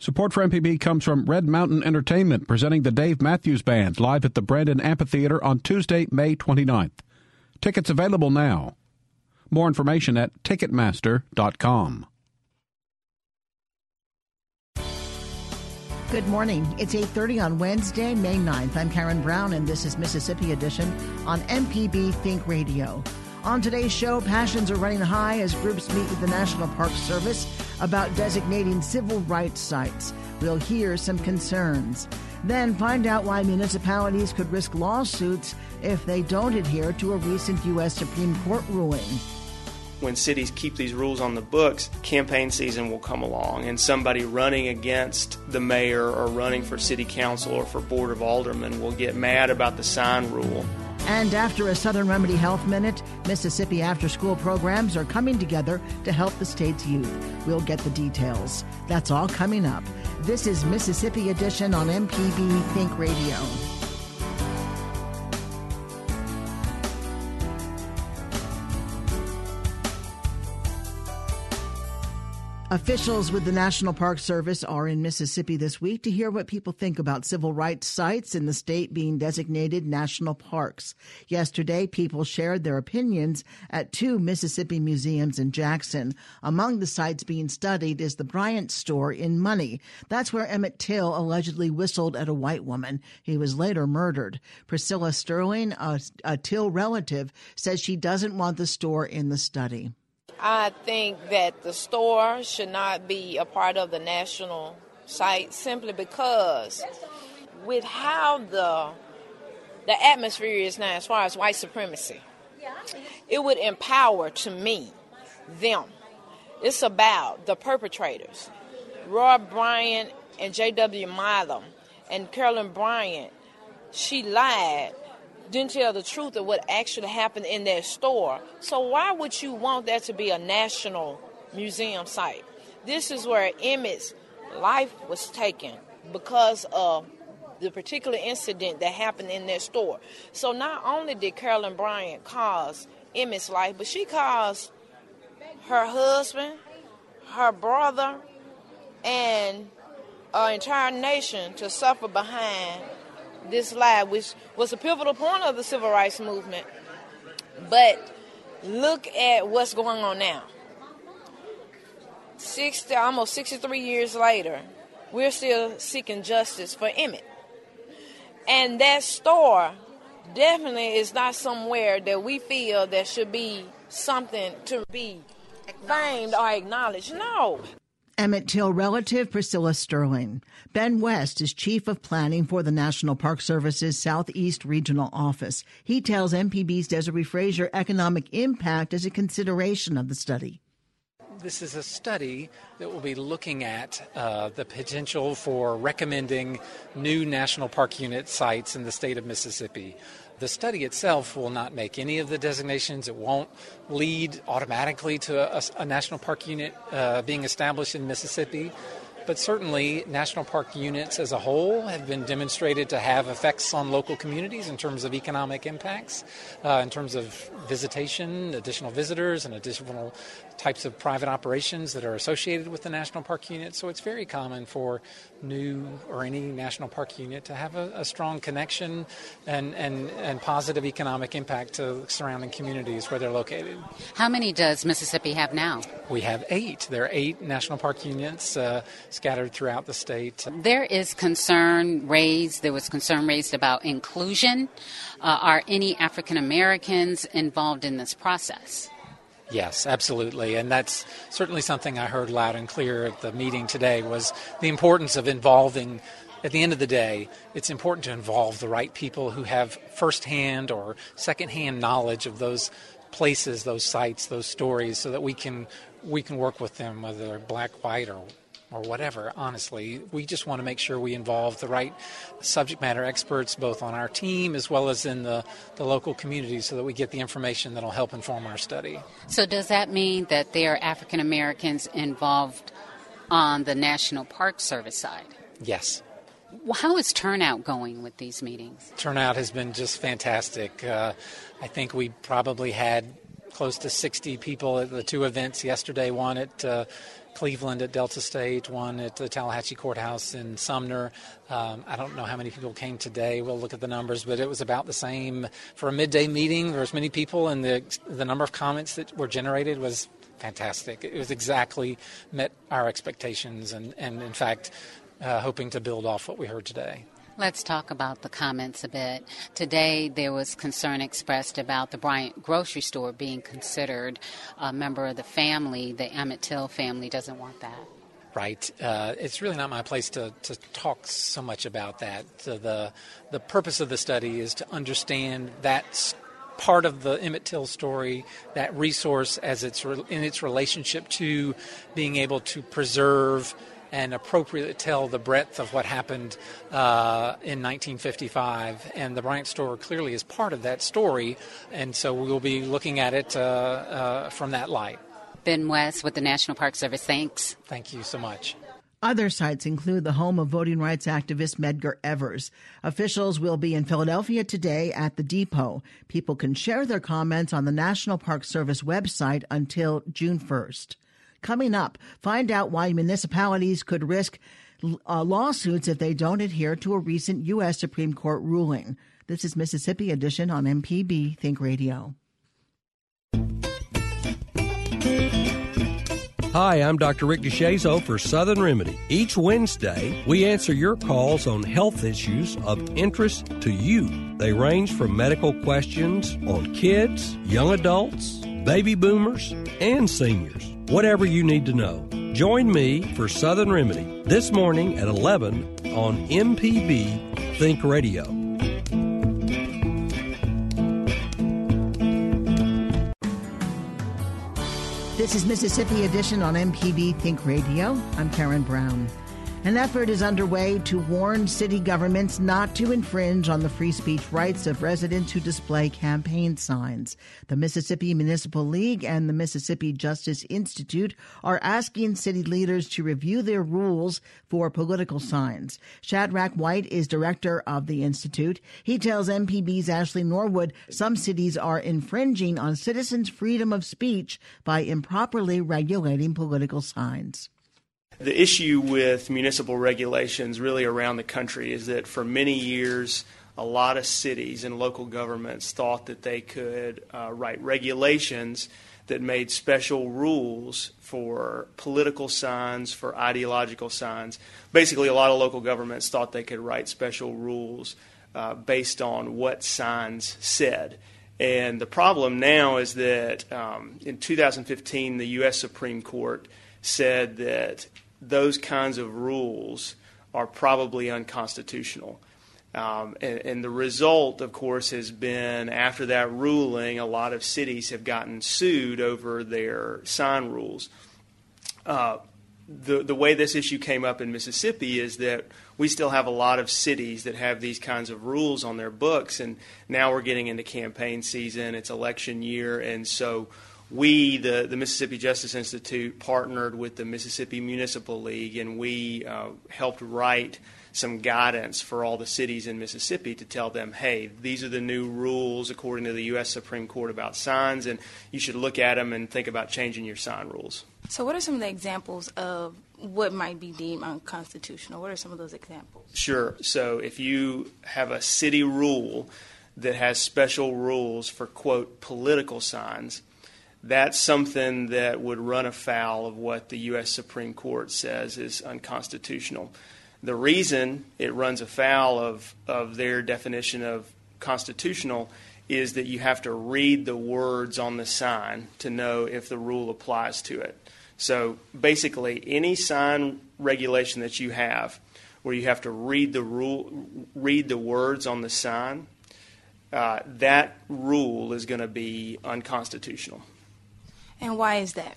Support for MPB comes from Red Mountain Entertainment, presenting the Dave Matthews Band live at the Brandon Amphitheater on Tuesday, May 29th. Tickets available now. More information at Ticketmaster.com. Good morning. It's 8:30 on Wednesday, May 9th. I'm Karen Brown and this is Mississippi Edition on MPB Think Radio. On today's show, passions are running high as groups meet with the National Park Service about designating civil rights sites. We'll hear some concerns. Then find out why municipalities could risk lawsuits if they don't adhere to a recent U.S. Supreme Court ruling. When cities keep these rules on the books, campaign season will come along, and somebody running against the mayor or running for city council or for board of aldermen will get mad about the sign rule. And after a Southern Remedy Health Minute, Mississippi after school programs are coming together to help the state's youth. We'll get the details. That's all coming up. This is Mississippi Edition on MPB Think Radio. Officials with the National Park Service are in Mississippi this week to hear what people think about civil rights sites in the state being designated national parks. Yesterday, people shared their opinions at two Mississippi museums in Jackson. Among the sites being studied is the Bryant store in Money. That's where Emmett Till allegedly whistled at a white woman. He was later murdered. Priscilla Sterling, a, a Till relative, says she doesn't want the store in the study. I think that the store should not be a part of the national site simply because with how the the atmosphere is now as far as white supremacy, it would empower to me them. It's about the perpetrators. Roy Bryant and J.W. Milam and Carolyn Bryant, she lied didn't tell the truth of what actually happened in that store. So why would you want that to be a national museum site? This is where Emmett's life was taken because of the particular incident that happened in that store. So not only did Carolyn Bryant cause Emmett's life, but she caused her husband, her brother, and an entire nation to suffer behind this lab, which was a pivotal point of the civil rights movement. But look at what's going on now. 60, almost 63 years later, we're still seeking justice for Emmett. And that store definitely is not somewhere that we feel there should be something to be famed or acknowledged. No, Emmett Till relative Priscilla Sterling. Ben West is chief of planning for the National Park Service's Southeast Regional Office. He tells MPB's Desare Frazier economic impact is a consideration of the study. This is a study that will be looking at uh, the potential for recommending new national park unit sites in the state of Mississippi. The study itself will not make any of the designations. It won't lead automatically to a, a national park unit uh, being established in Mississippi. But certainly, national park units as a whole have been demonstrated to have effects on local communities in terms of economic impacts, uh, in terms of visitation, additional visitors, and additional types of private operations that are associated with the national park unit. So it's very common for new or any national park unit to have a, a strong connection and, and, and positive economic impact to surrounding communities where they're located. How many does Mississippi have now? We have eight. There are eight national park units uh, scattered throughout the state. There is concern raised, there was concern raised about inclusion. Uh, are any African Americans involved in this process? Yes, absolutely. And that's certainly something I heard loud and clear at the meeting today was the importance of involving at the end of the day, it's important to involve the right people who have firsthand or secondhand knowledge of those places, those sites, those stories, so that we can we can work with them, whether they're black, white, or or whatever, honestly. We just want to make sure we involve the right subject matter experts both on our team as well as in the, the local community so that we get the information that will help inform our study. So, does that mean that there are African Americans involved on the National Park Service side? Yes. How is turnout going with these meetings? Turnout has been just fantastic. Uh, I think we probably had close to 60 people at the two events yesterday. One at uh, Cleveland at Delta State, one at the Tallahatchie Courthouse in Sumner. Um, I don't know how many people came today. We'll look at the numbers, but it was about the same for a midday meeting. There was many people, and the the number of comments that were generated was fantastic. It was exactly met our expectations, and and in fact, uh, hoping to build off what we heard today. Let's talk about the comments a bit. Today, there was concern expressed about the Bryant grocery store being considered a member of the family. The Emmett Till family doesn't want that. Right. Uh, it's really not my place to, to talk so much about that. So the, the purpose of the study is to understand that part of the Emmett Till story, that resource as it's re- in its relationship to being able to preserve and appropriately tell the breadth of what happened uh, in 1955. And the Bryant store clearly is part of that story, and so we'll be looking at it uh, uh, from that light. Ben West with the National Park Service, thanks. Thank you so much. Other sites include the home of voting rights activist Medgar Evers. Officials will be in Philadelphia today at the depot. People can share their comments on the National Park Service website until June 1st. Coming up, find out why municipalities could risk uh, lawsuits if they don't adhere to a recent U.S. Supreme Court ruling. This is Mississippi Edition on MPB Think Radio. Hi, I'm Dr. Rick DeShazo for Southern Remedy. Each Wednesday, we answer your calls on health issues of interest to you. They range from medical questions on kids, young adults, baby boomers, and seniors whatever you need to know. Join me for Southern Remedy this morning at 11 on MPB Think Radio. This is Mississippi Edition on MPB Think Radio. I'm Karen Brown. An effort is underway to warn city governments not to infringe on the free speech rights of residents who display campaign signs. The Mississippi Municipal League and the Mississippi Justice Institute are asking city leaders to review their rules for political signs. Shadrach White is director of the Institute. He tells MPB's Ashley Norwood some cities are infringing on citizens' freedom of speech by improperly regulating political signs. The issue with municipal regulations really around the country is that for many years, a lot of cities and local governments thought that they could uh, write regulations that made special rules for political signs, for ideological signs. Basically, a lot of local governments thought they could write special rules uh, based on what signs said. And the problem now is that um, in 2015, the U.S. Supreme Court said that those kinds of rules are probably unconstitutional. Um, and, and, the result, of course, has been after that ruling, a lot of cities have gotten sued over their sign rules. Uh, the, the way this issue came up in Mississippi is that we still have a lot of cities that have these kinds of rules on their books, and now we're getting into campaign season, it's election year, and so we, the, the Mississippi Justice Institute, partnered with the Mississippi Municipal League, and we uh, helped write some guidance for all the cities in Mississippi to tell them, hey, these are the new rules according to the U.S. Supreme Court about signs, and you should look at them and think about changing your sign rules. So, what are some of the examples of what might be deemed unconstitutional? What are some of those examples? Sure. So, if you have a city rule that has special rules for, quote, political signs, that's something that would run afoul of what the U.S. Supreme Court says is unconstitutional. The reason it runs afoul of, of their definition of constitutional is that you have to read the words on the sign to know if the rule applies to it. So basically, any sign regulation that you have where you have to read the rule, read the words on the sign, uh, that rule is going to be unconstitutional. And why is that?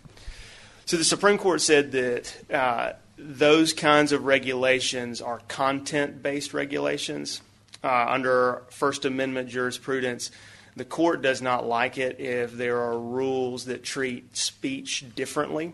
So the Supreme Court said that uh, those kinds of regulations are content based regulations. Uh, under First Amendment jurisprudence, the court does not like it if there are rules that treat speech differently.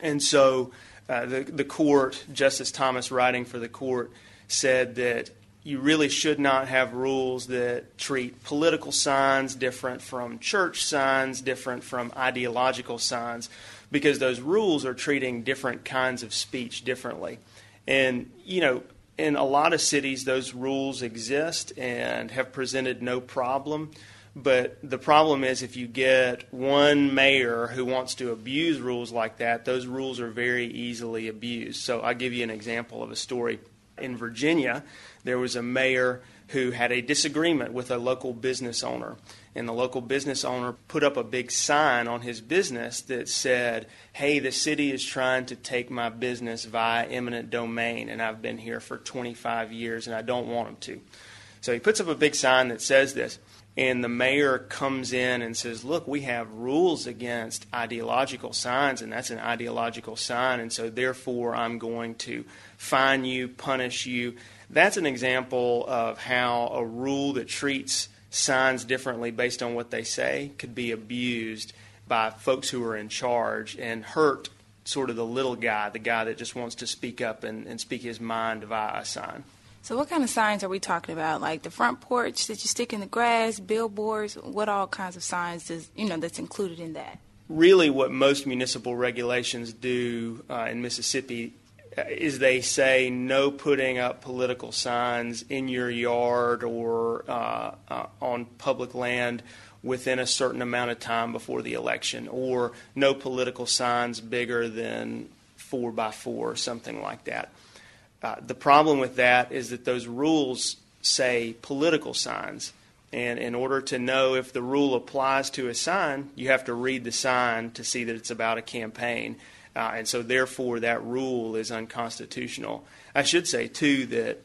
And so uh, the, the court, Justice Thomas writing for the court, said that you really should not have rules that treat political signs different from church signs, different from ideological signs, because those rules are treating different kinds of speech differently. And, you know, in a lot of cities, those rules exist and have presented no problem. But the problem is if you get one mayor who wants to abuse rules like that, those rules are very easily abused. So I'll give you an example of a story. In Virginia, there was a mayor who had a disagreement with a local business owner. And the local business owner put up a big sign on his business that said, Hey, the city is trying to take my business via eminent domain, and I've been here for 25 years and I don't want them to. So he puts up a big sign that says this. And the mayor comes in and says, Look, we have rules against ideological signs, and that's an ideological sign, and so therefore I'm going to fine you, punish you. That's an example of how a rule that treats signs differently based on what they say could be abused by folks who are in charge and hurt sort of the little guy, the guy that just wants to speak up and, and speak his mind via a sign. So, what kind of signs are we talking about? Like the front porch that you stick in the grass, billboards? What all kinds of signs does you know that's included in that? Really, what most municipal regulations do uh, in Mississippi is they say no putting up political signs in your yard or uh, uh, on public land within a certain amount of time before the election, or no political signs bigger than four by four, or something like that. Uh, the problem with that is that those rules say political signs. And in order to know if the rule applies to a sign, you have to read the sign to see that it's about a campaign. Uh, and so, therefore, that rule is unconstitutional. I should say, too, that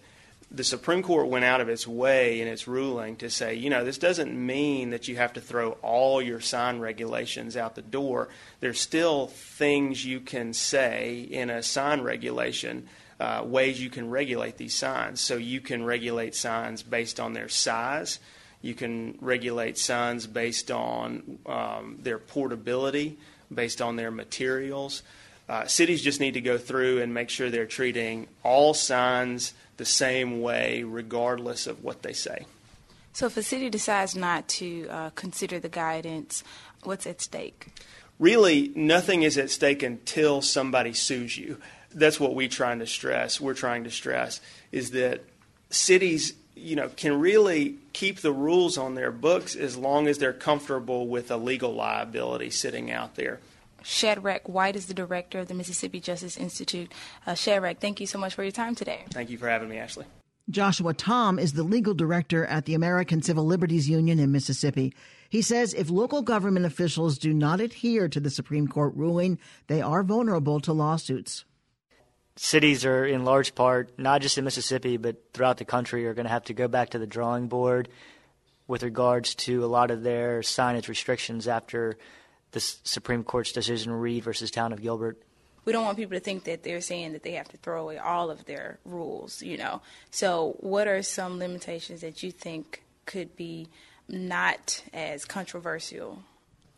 the Supreme Court went out of its way in its ruling to say, you know, this doesn't mean that you have to throw all your sign regulations out the door. There's still things you can say in a sign regulation, uh, ways you can regulate these signs. So you can regulate signs based on their size. You can regulate signs based on um, their portability based on their materials. Uh, cities just need to go through and make sure they're treating all signs the same way, regardless of what they say. So, if a city decides not to uh, consider the guidance, what's at stake? Really, nothing is at stake until somebody sues you. That's what we're trying to stress. We're trying to stress is that cities you know, can really keep the rules on their books as long as they're comfortable with a legal liability sitting out there. Shadrach White is the director of the Mississippi Justice Institute. Uh, Shadrach, thank you so much for your time today. Thank you for having me, Ashley. Joshua Tom is the legal director at the American Civil Liberties Union in Mississippi. He says if local government officials do not adhere to the Supreme Court ruling, they are vulnerable to lawsuits cities are in large part, not just in Mississippi, but throughout the country, are going to have to go back to the drawing board with regards to a lot of their signage restrictions after the Supreme Court's decision Reed versus Town of Gilbert. We don't want people to think that they're saying that they have to throw away all of their rules, you know. So, what are some limitations that you think could be not as controversial?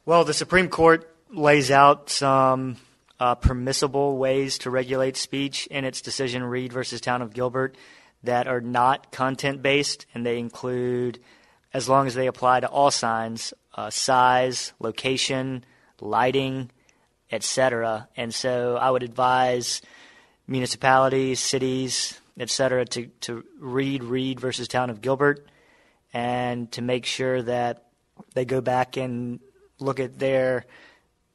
Well, the Supreme Court lays out some uh, permissible ways to regulate speech in its decision, Reed versus Town of Gilbert, that are not content based, and they include, as long as they apply to all signs, uh, size, location, lighting, etc. And so I would advise municipalities, cities, etc., to, to read Reed versus Town of Gilbert and to make sure that they go back and look at their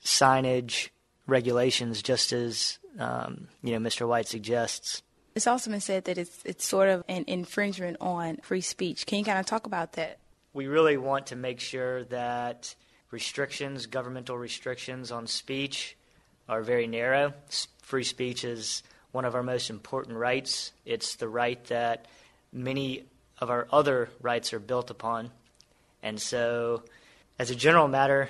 signage regulations just as um, you know Mr. White suggests. It's also been said that it's it's sort of an infringement on free speech. Can you kind of talk about that? We really want to make sure that restrictions, governmental restrictions on speech, are very narrow. Free speech is one of our most important rights. It's the right that many of our other rights are built upon. And so, as a general matter,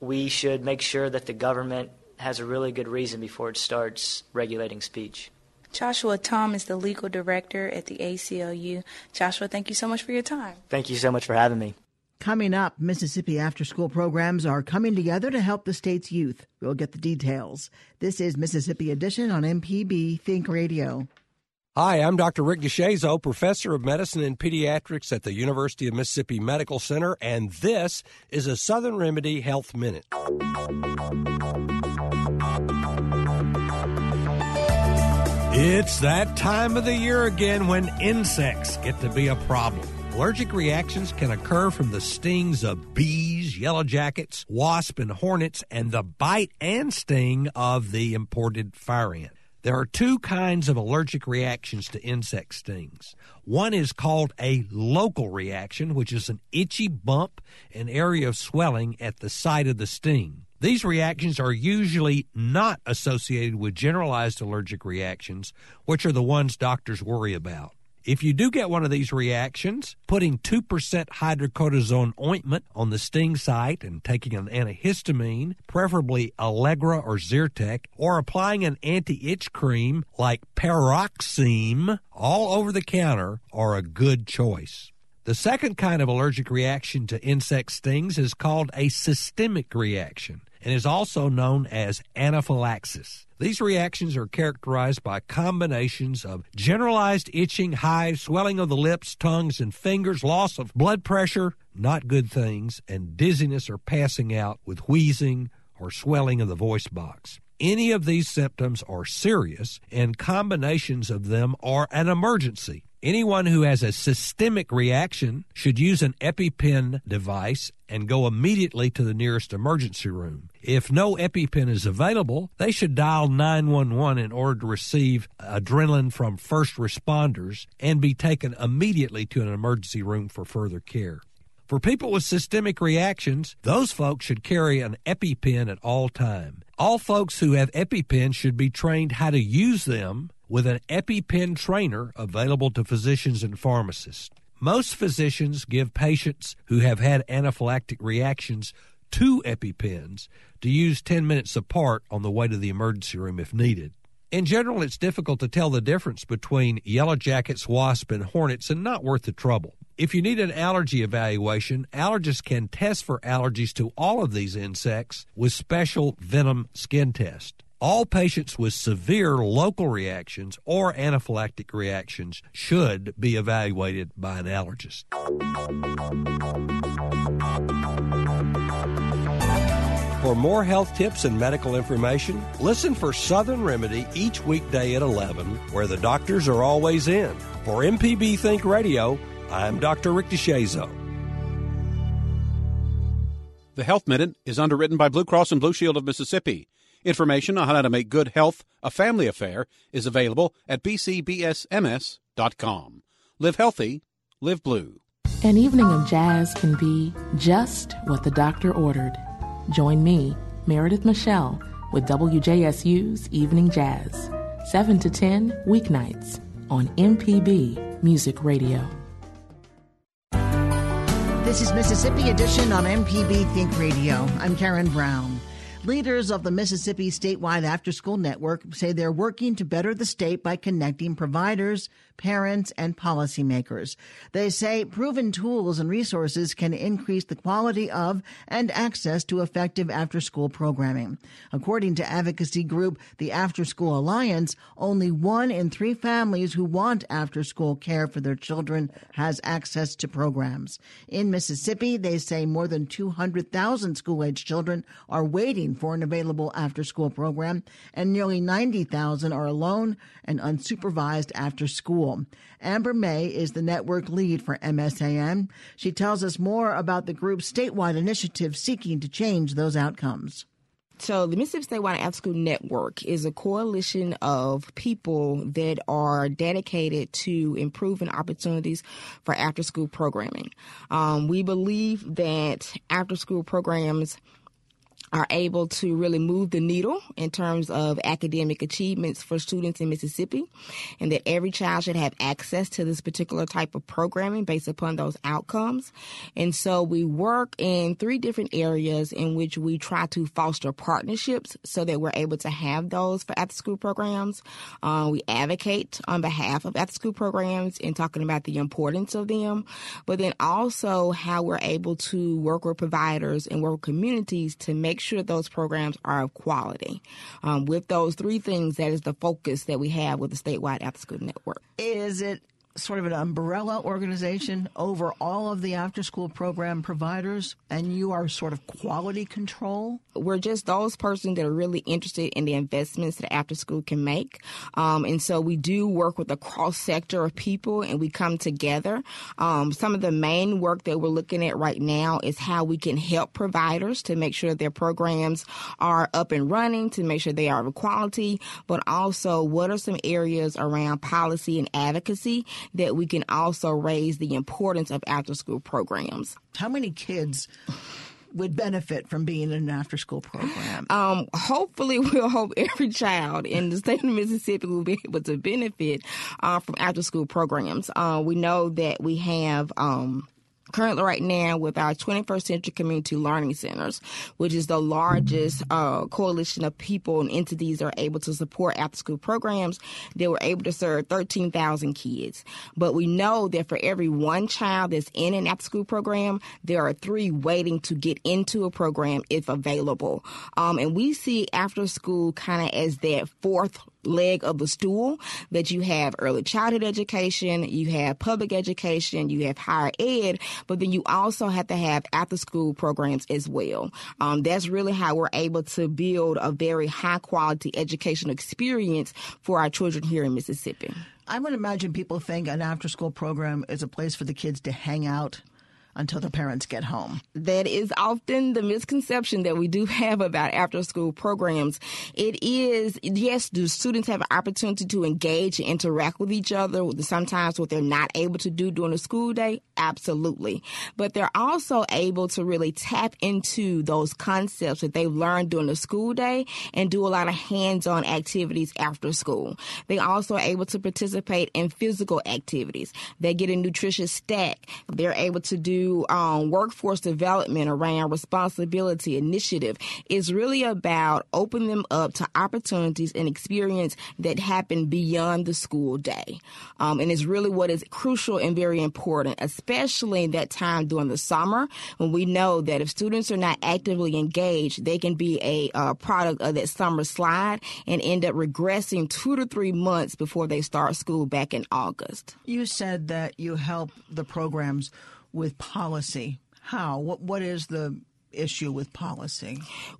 we should make sure that the government has a really good reason before it starts regulating speech. Joshua Tom is the legal director at the ACLU. Joshua, thank you so much for your time. Thank you so much for having me. Coming up, Mississippi after school programs are coming together to help the state's youth. We'll get the details. This is Mississippi Edition on MPB Think Radio. Hi, I'm Dr. Rick DeShazo, professor of medicine and pediatrics at the University of Mississippi Medical Center, and this is a Southern Remedy Health Minute. It's that time of the year again when insects get to be a problem. Allergic reactions can occur from the stings of bees, yellow jackets, wasps, and hornets, and the bite and sting of the imported fire ant. There are two kinds of allergic reactions to insect stings. One is called a local reaction, which is an itchy bump, an area of swelling at the site of the sting. These reactions are usually not associated with generalized allergic reactions, which are the ones doctors worry about. If you do get one of these reactions, putting 2% hydrocortisone ointment on the sting site and taking an antihistamine, preferably Allegra or Zyrtec, or applying an anti itch cream like Paroxym all over the counter are a good choice. The second kind of allergic reaction to insect stings is called a systemic reaction and is also known as anaphylaxis. These reactions are characterized by combinations of generalized itching, hives, swelling of the lips, tongues, and fingers, loss of blood pressure, not good things, and dizziness or passing out with wheezing or swelling of the voice box. Any of these symptoms are serious, and combinations of them are an emergency. Anyone who has a systemic reaction should use an EpiPen device and go immediately to the nearest emergency room. If no EpiPen is available, they should dial 911 in order to receive adrenaline from first responders and be taken immediately to an emergency room for further care. For people with systemic reactions, those folks should carry an EpiPen at all time. All folks who have EpiPens should be trained how to use them with an EpiPen trainer available to physicians and pharmacists. Most physicians give patients who have had anaphylactic reactions two EpiPens to use 10 minutes apart on the way to the emergency room if needed. In general, it's difficult to tell the difference between yellow jackets, wasps, and hornets and not worth the trouble. If you need an allergy evaluation, allergists can test for allergies to all of these insects with special venom skin tests. All patients with severe local reactions or anaphylactic reactions should be evaluated by an allergist. For more health tips and medical information, listen for Southern Remedy each weekday at 11, where the doctors are always in. For MPB Think Radio, I'm Dr. Rick DeShazo. The Health Minute is underwritten by Blue Cross and Blue Shield of Mississippi. Information on how to make good health a family affair is available at bcbsms.com. Live healthy, live blue. An evening of jazz can be just what the doctor ordered. Join me, Meredith Michelle, with WJSU's Evening Jazz, 7 to 10 weeknights on MPB Music Radio. This is Mississippi Edition on MPB Think Radio. I'm Karen Brown. Leaders of the Mississippi Statewide After School Network say they're working to better the state by connecting providers, parents, and policymakers. They say proven tools and resources can increase the quality of and access to effective after school programming. According to advocacy group the After School Alliance, only one in three families who want after school care for their children has access to programs. In Mississippi, they say more than 200,000 school age children are waiting for an available after school program, and nearly 90,000 are alone and unsupervised after school. Amber May is the network lead for MSAN. She tells us more about the group's statewide initiative seeking to change those outcomes. So, the Mississippi Statewide After School Network is a coalition of people that are dedicated to improving opportunities for after school programming. Um, we believe that after school programs are able to really move the needle in terms of academic achievements for students in Mississippi, and that every child should have access to this particular type of programming based upon those outcomes. And so we work in three different areas in which we try to foster partnerships so that we're able to have those for after school programs. Uh, we advocate on behalf of after school programs in talking about the importance of them, but then also how we're able to work with providers and work with communities to make make sure those programs are of quality. Um, with those three things, that is the focus that we have with the statewide after school network. Is it sort of an umbrella organization over all of the after school program providers and you are sort of quality control? We're just those persons that are really interested in the investments that after school can make. Um, and so we do work with a cross sector of people and we come together. Um, some of the main work that we're looking at right now is how we can help providers to make sure their programs are up and running, to make sure they are of quality, but also what are some areas around policy and advocacy that we can also raise the importance of after school programs. How many kids would benefit from being in an after school program? Um, hopefully, we'll hope every child in the state of Mississippi will be able to benefit uh, from after school programs. Uh, we know that we have. Um, currently right now with our 21st Century Community Learning Centers, which is the largest uh, coalition of people and entities that are able to support after school programs. They were able to serve 13,000 kids. But we know that for every one child that's in an after school program, there are three waiting to get into a program if available. Um, and we see after school kind of as that fourth leg of the stool that you have early childhood education, you have public education, you have higher ed, but then you also have to have after school programs as well. Um, that's really how we're able to build a very high quality educational experience for our children here in Mississippi. I would imagine people think an after school program is a place for the kids to hang out until the parents get home. That is often the misconception that we do have about after school programs. It is, yes, do students have an opportunity to engage and interact with each other, sometimes what they're not able to do during the school day? Absolutely. But they're also able to really tap into those concepts that they've learned during the school day and do a lot of hands-on activities after school. They also are able to participate in physical activities. They get a nutritious stack. They're able to do um, workforce development around responsibility initiative is really about opening them up to opportunities and experience that happen beyond the school day. Um, and it's really what is crucial and very important, especially in that time during the summer when we know that if students are not actively engaged, they can be a uh, product of that summer slide and end up regressing two to three months before they start school back in August. You said that you help the programs with policy. How? What What is the issue with policy?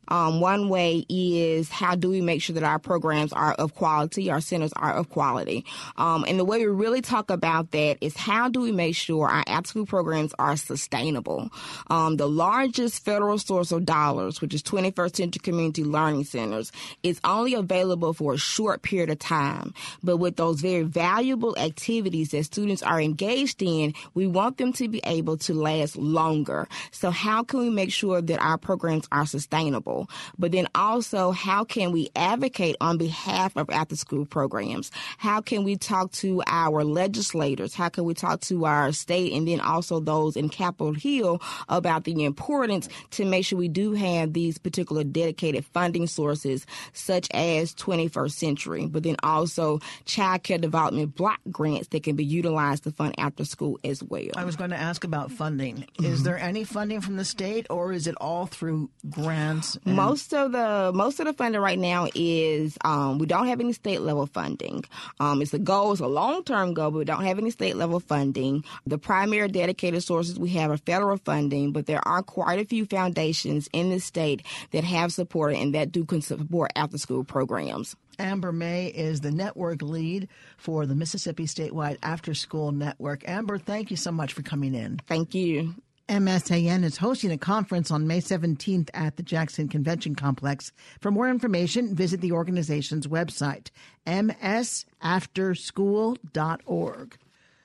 Um, one way is how do we make sure that our programs are of quality, our centers are of quality. Um, and the way we really talk about that is how do we make sure our after school programs are sustainable? Um, the largest federal source of dollars, which is 21st Century Community Learning Centers, is only available for a short period of time. But with those very valuable activities that students are engaged in, we want them to be able to last longer. So how can we make sure that our programs are sustainable. But then also, how can we advocate on behalf of after school programs? How can we talk to our legislators? How can we talk to our state and then also those in Capitol Hill about the importance to make sure we do have these particular dedicated funding sources, such as 21st Century, but then also child care development block grants that can be utilized to fund after school as well. I was going to ask about funding. Mm-hmm. Is there any funding from the state, or is it all through grants? And- most of the most of the funding right now is um, we don't have any state level funding. Um, it's a goal, it's a long term goal, but we don't have any state level funding. The primary dedicated sources we have are federal funding, but there are quite a few foundations in the state that have supported and that do support after school programs. Amber May is the network lead for the Mississippi Statewide After School Network. Amber, thank you so much for coming in. Thank you. MSAN is hosting a conference on May 17th at the Jackson Convention Complex. For more information, visit the organization's website, msafterschool.org.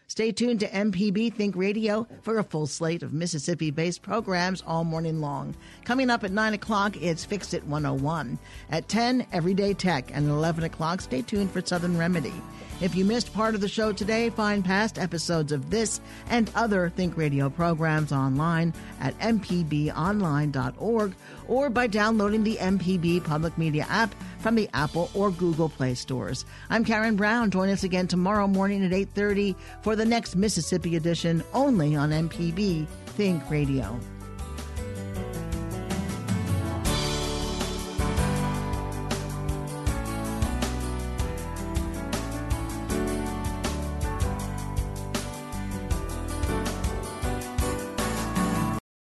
Stay tuned to MPB Think Radio for a full slate of Mississippi based programs all morning long. Coming up at 9 o'clock, it's Fix It 101. At 10, Everyday Tech. And at 11 o'clock, stay tuned for Southern Remedy. If you missed part of the show today, find past episodes of this and other Think Radio programs online at mpbonline.org or by downloading the MPB Public Media app from the Apple or Google Play stores. I'm Karen Brown. Join us again tomorrow morning at 8:30 for the next Mississippi edition only on MPB Think Radio.